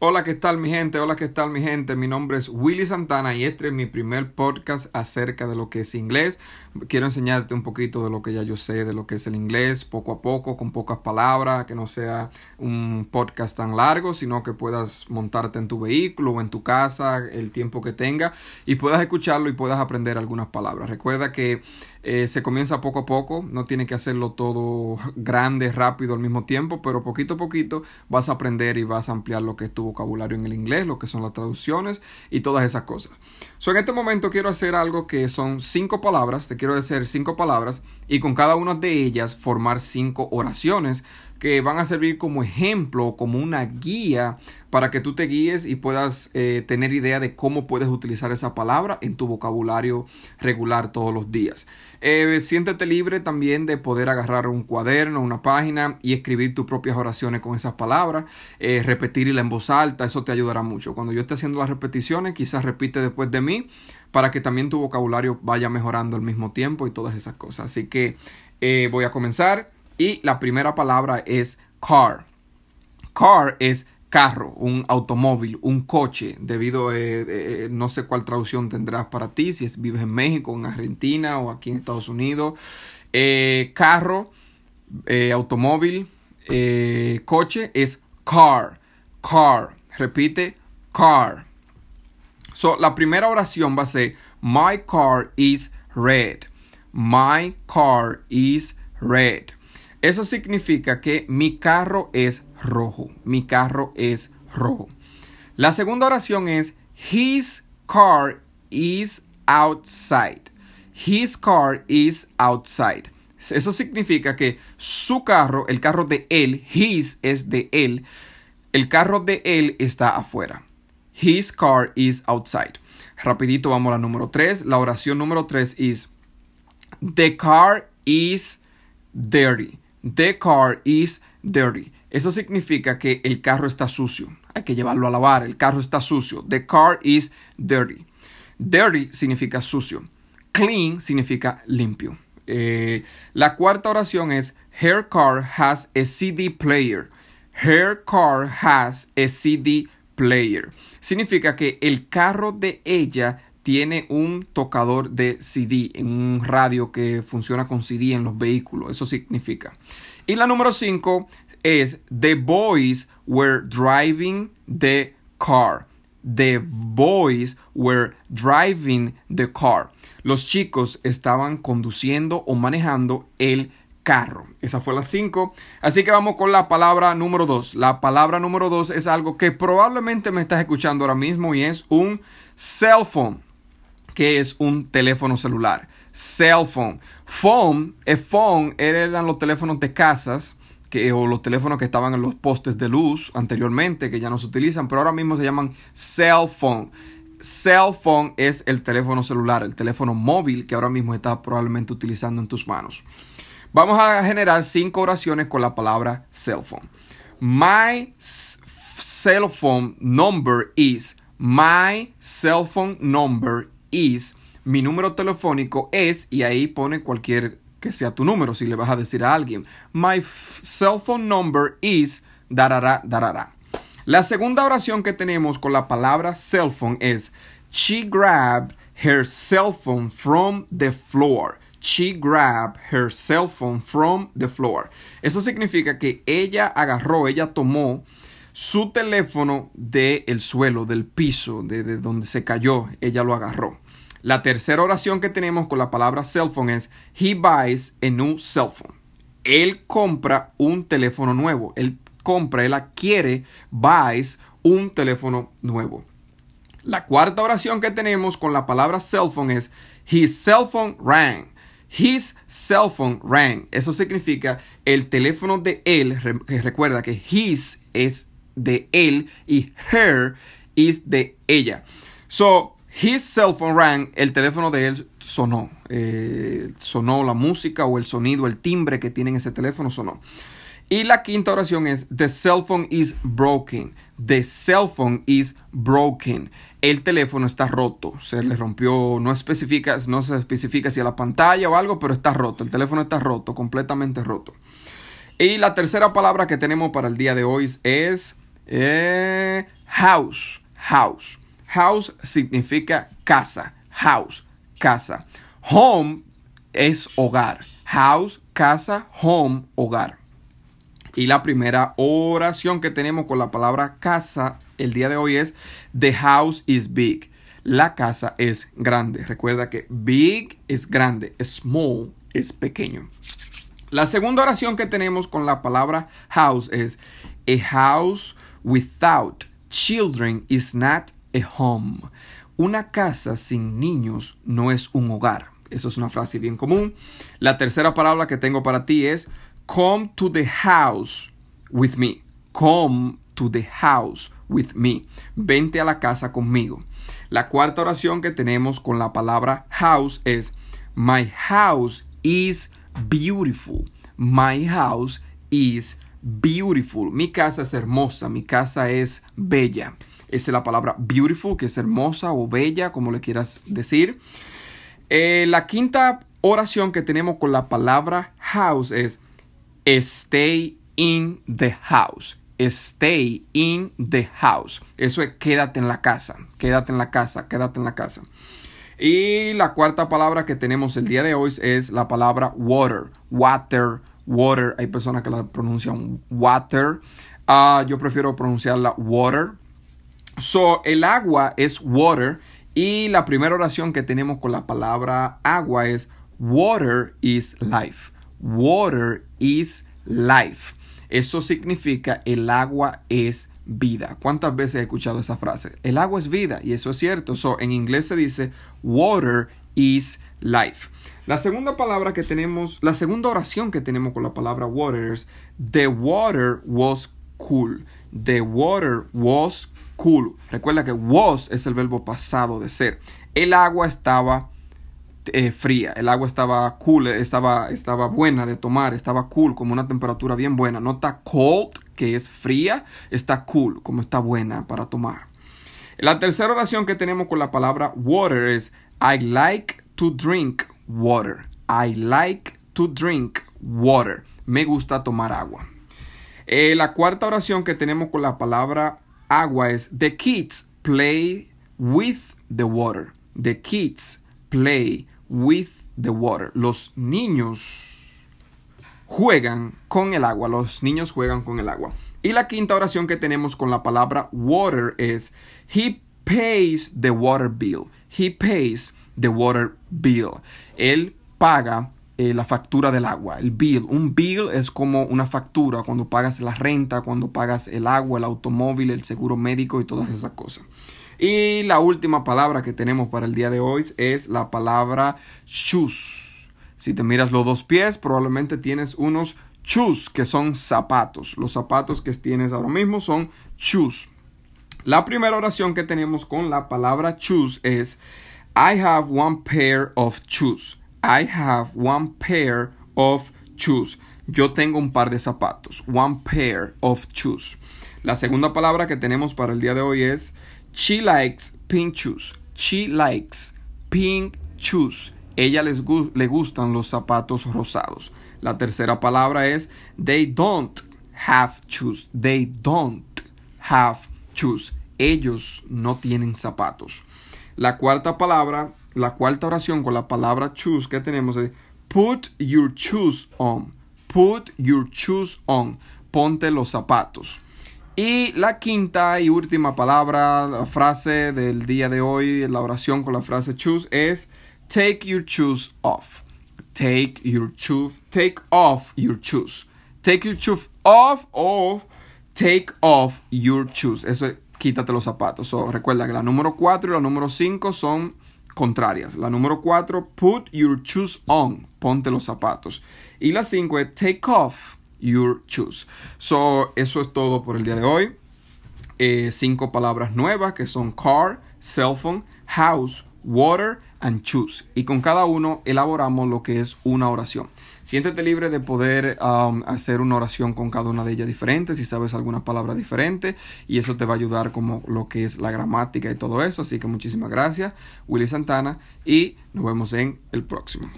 Hola, ¿qué tal mi gente? Hola, ¿qué tal mi gente? Mi nombre es Willy Santana y este es mi primer podcast acerca de lo que es inglés. Quiero enseñarte un poquito de lo que ya yo sé de lo que es el inglés, poco a poco, con pocas palabras, que no sea un podcast tan largo, sino que puedas montarte en tu vehículo o en tu casa el tiempo que tenga y puedas escucharlo y puedas aprender algunas palabras. Recuerda que eh, se comienza poco a poco, no tiene que hacerlo todo grande, rápido al mismo tiempo, pero poquito a poquito vas a aprender y vas a ampliar lo que es tu vocabulario en el inglés, lo que son las traducciones y todas esas cosas. So, en este momento quiero hacer algo que son cinco palabras, te quiero decir cinco palabras y con cada una de ellas formar cinco oraciones que van a servir como ejemplo, como una guía para que tú te guíes y puedas eh, tener idea de cómo puedes utilizar esa palabra en tu vocabulario regular todos los días. Eh, siéntete libre también de poder agarrar un cuaderno, una página y escribir tus propias oraciones con esas palabras, eh, repetirla en voz alta, eso te ayudará mucho. Cuando yo esté haciendo las repeticiones, quizás repite después de mí para que también tu vocabulario vaya mejorando al mismo tiempo y todas esas cosas. Así que eh, voy a comenzar y la primera palabra es car. Car es carro, un automóvil, un coche, debido a eh, eh, no sé cuál traducción tendrás para ti, si es, vives en México, en Argentina o aquí en Estados Unidos. Eh, carro, automóvil, coche es car, car. Repite, car. So, la primera oración va a ser My car is red. My car is red. Eso significa que mi carro es rojo. Mi carro es rojo. La segunda oración es His car is outside. His car is outside. Eso significa que su carro, el carro de él, his es de él, el carro de él está afuera. His car is outside. Rapidito vamos a la número 3. La oración número 3 es The car is dirty. The car is dirty. Eso significa que el carro está sucio. Hay que llevarlo a lavar. El carro está sucio. The car is dirty. Dirty significa sucio. Clean significa limpio. Eh, la cuarta oración es Her car has a CD player. Her car has a CD player. Significa que el carro de ella tiene un tocador de CD, un radio que funciona con CD en los vehículos. Eso significa. Y la número 5 es The boys were driving the car. The boys were driving the car. Los chicos estaban conduciendo o manejando el carro. Esa fue la 5. Así que vamos con la palabra número 2. La palabra número 2 es algo que probablemente me estás escuchando ahora mismo y es un cell phone que es un teléfono celular. Cell phone. Phone, a phone eran los teléfonos de casas que, o los teléfonos que estaban en los postes de luz anteriormente, que ya no se utilizan, pero ahora mismo se llaman cell phone. Cell phone es el teléfono celular, el teléfono móvil que ahora mismo estás probablemente utilizando en tus manos. Vamos a generar cinco oraciones con la palabra cell phone. My cell phone number is. My cell phone number is, mi número telefónico es, y ahí pone cualquier que sea tu número, si le vas a decir a alguien. My cell phone number is, darara, darara. La segunda oración que tenemos con la palabra cell phone es, she grabbed her cell phone from the floor. She grabbed her cell phone from the floor. Eso significa que ella agarró, ella tomó su teléfono del suelo, del piso, de, donde se cayó, ella lo agarró. La tercera oración que tenemos con la palabra cell phone es He buys a new cell phone. Él compra un teléfono nuevo. Él compra, él adquiere, buys un teléfono nuevo. La cuarta oración que tenemos con la palabra cell phone es His cell phone rang. His cell phone rang. Eso significa el teléfono de él. recuerda que his es de él y her is de ella. So, his cell phone rang, el teléfono de él sonó. Eh, sonó la música o el sonido, el timbre que tiene ese teléfono sonó. Y la quinta oración es The cell phone is broken. The cell phone is broken. El teléfono está roto. Se le rompió. No especifica, no se especifica si a la pantalla o algo, pero está roto. El teléfono está roto, completamente roto. Y la tercera palabra que tenemos para el día de hoy es eh, House, house. House significa casa. House, casa. Home es hogar. House, casa, home, hogar. Y la primera oración que tenemos con la palabra casa el día de hoy es The house is big. La casa es grande. Recuerda que big es grande, small es pequeño. La segunda oración que tenemos con la palabra house es A house without children is not a home. Una casa sin niños no es un hogar. Eso es una frase bien común. La tercera palabra que tengo para ti es Come to the house with me. Come to the house with me. Vente a la casa conmigo. La cuarta oración que tenemos con la palabra house es My house is beautiful. My house is beautiful. Mi casa es hermosa, mi casa es bella. Esa es la palabra beautiful, que es hermosa o bella, como le quieras decir. Eh, la quinta oración que tenemos con la palabra house es stay in the house. Stay in the house. Eso es quédate en la casa. Quédate en la casa. Quédate en la casa. Y la cuarta palabra que tenemos el día de hoy es la palabra water. Water. Water. Hay personas que la pronuncian water. Ah, yo prefiero pronunciarla water. So, el agua es water. Y la primera oración que tenemos con la palabra agua es water is life. Water is life. Eso significa el agua es vida. ¿Cuántas veces he escuchado esa frase? El agua es vida y eso es cierto. So, en inglés se dice water is life. La segunda palabra que tenemos, la segunda oración que tenemos con la palabra water es the water was cool. The water was cool. Recuerda que was es el verbo pasado de ser. El agua estaba eh, fría, el agua estaba cool, estaba, estaba buena de tomar, estaba cool, como una temperatura bien buena. No está cold, que es fría, está cool, como está buena para tomar. La tercera oración que tenemos con la palabra water es I like to drink water. I like to drink water. Me gusta tomar agua. Eh, la cuarta oración que tenemos con la palabra agua es The kids play with the water. The kids play with the water. Los niños juegan con el agua. Los niños juegan con el agua. Y la quinta oración que tenemos con la palabra water es He pays the water bill. He pays the water bill. Él paga eh, la factura del agua, el bill. Un bill es como una factura cuando pagas la renta, cuando pagas el agua, el automóvil, el seguro médico y todas esas cosas. Y la última palabra que tenemos para el día de hoy es la palabra shoes. Si te miras los dos pies, probablemente tienes unos shoes, que son zapatos. Los zapatos que tienes ahora mismo son shoes. La primera oración que tenemos con la palabra shoes es I have one pair of shoes. I have one pair of shoes. Yo tengo un par de zapatos. One pair of shoes. La segunda palabra que tenemos para el día de hoy es She likes pink shoes. She likes pink shoes. Ella les le gustan los zapatos rosados. La tercera palabra es They don't have shoes. They don't have shoes. Ellos no tienen zapatos. La cuarta palabra la cuarta oración con la palabra choose que tenemos es put your shoes on. Put your shoes on. Ponte los zapatos. Y la quinta y última palabra, la frase del día de hoy, la oración con la frase choose es take your shoes off. Take your shoes, take off your shoes. Take your shoes off, off, take off your shoes. Eso es quítate los zapatos. recuerda que la número 4 y la número 5 son contrarias. La número 4, put your shoes on, ponte los zapatos. Y la 5 es take off your shoes. So, eso es todo por el día de hoy. Eh, cinco palabras nuevas que son car, cell phone, house, water and choose. Y con cada uno elaboramos lo que es una oración. Siéntete libre de poder um, hacer una oración con cada una de ellas diferente, si sabes alguna palabra diferente, y eso te va a ayudar como lo que es la gramática y todo eso. Así que muchísimas gracias, Willy Santana, y nos vemos en el próximo.